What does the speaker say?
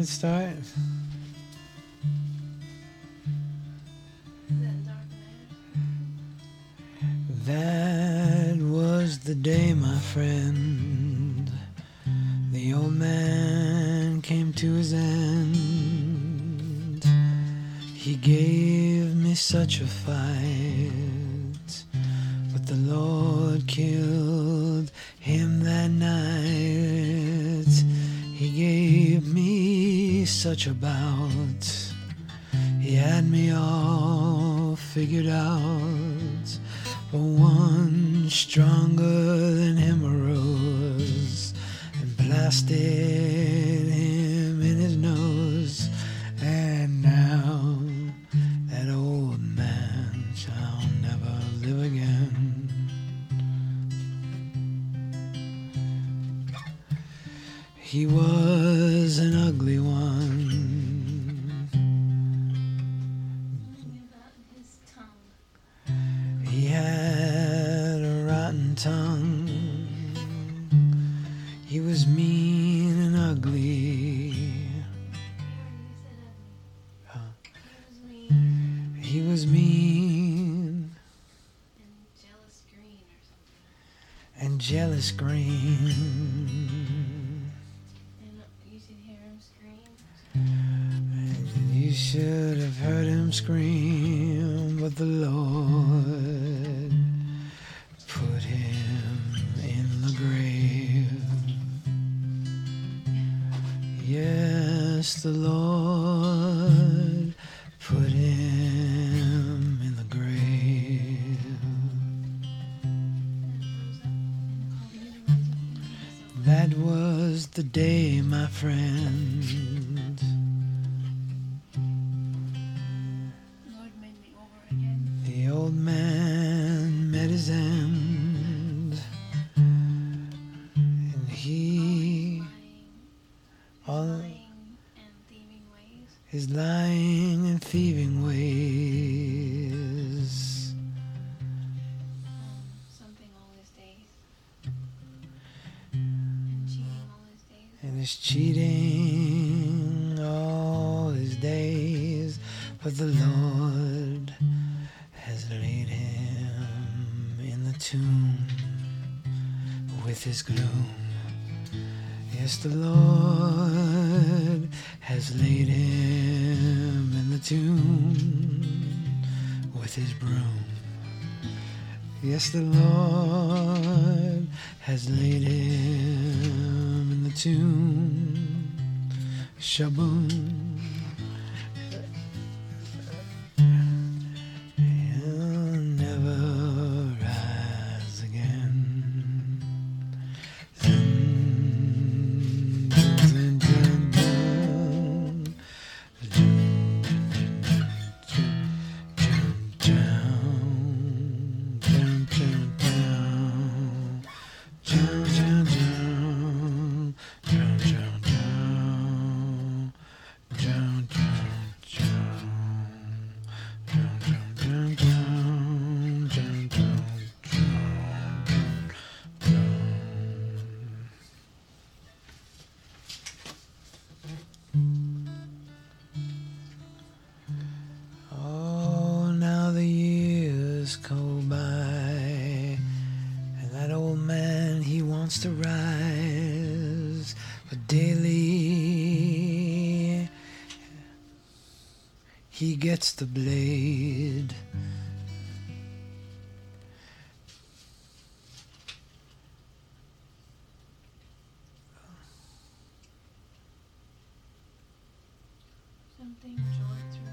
start? That was the day, my friend. The old man came to his end. He gave me such a fight, but the Lord killed him that night. Such a bout. He had me all figured out. But one stronger than him arose and blasted He was an ugly one. He had a rotten tongue. He was mean and ugly. He was mean He was mean and jealous green you should have heard him scream, but the Lord put him in the grave. Yes, the Lord put him in the grave. That was the day, my friend. his end. And he uh, all, lying and thieving ways. And is cheating all his days, but the Lord tomb with his gloom. Yes, the Lord has laid him in the tomb with his broom. Yes, the Lord has laid him in the tomb. Shaboom. You wants to rise, but daily he gets the blade. Something joy through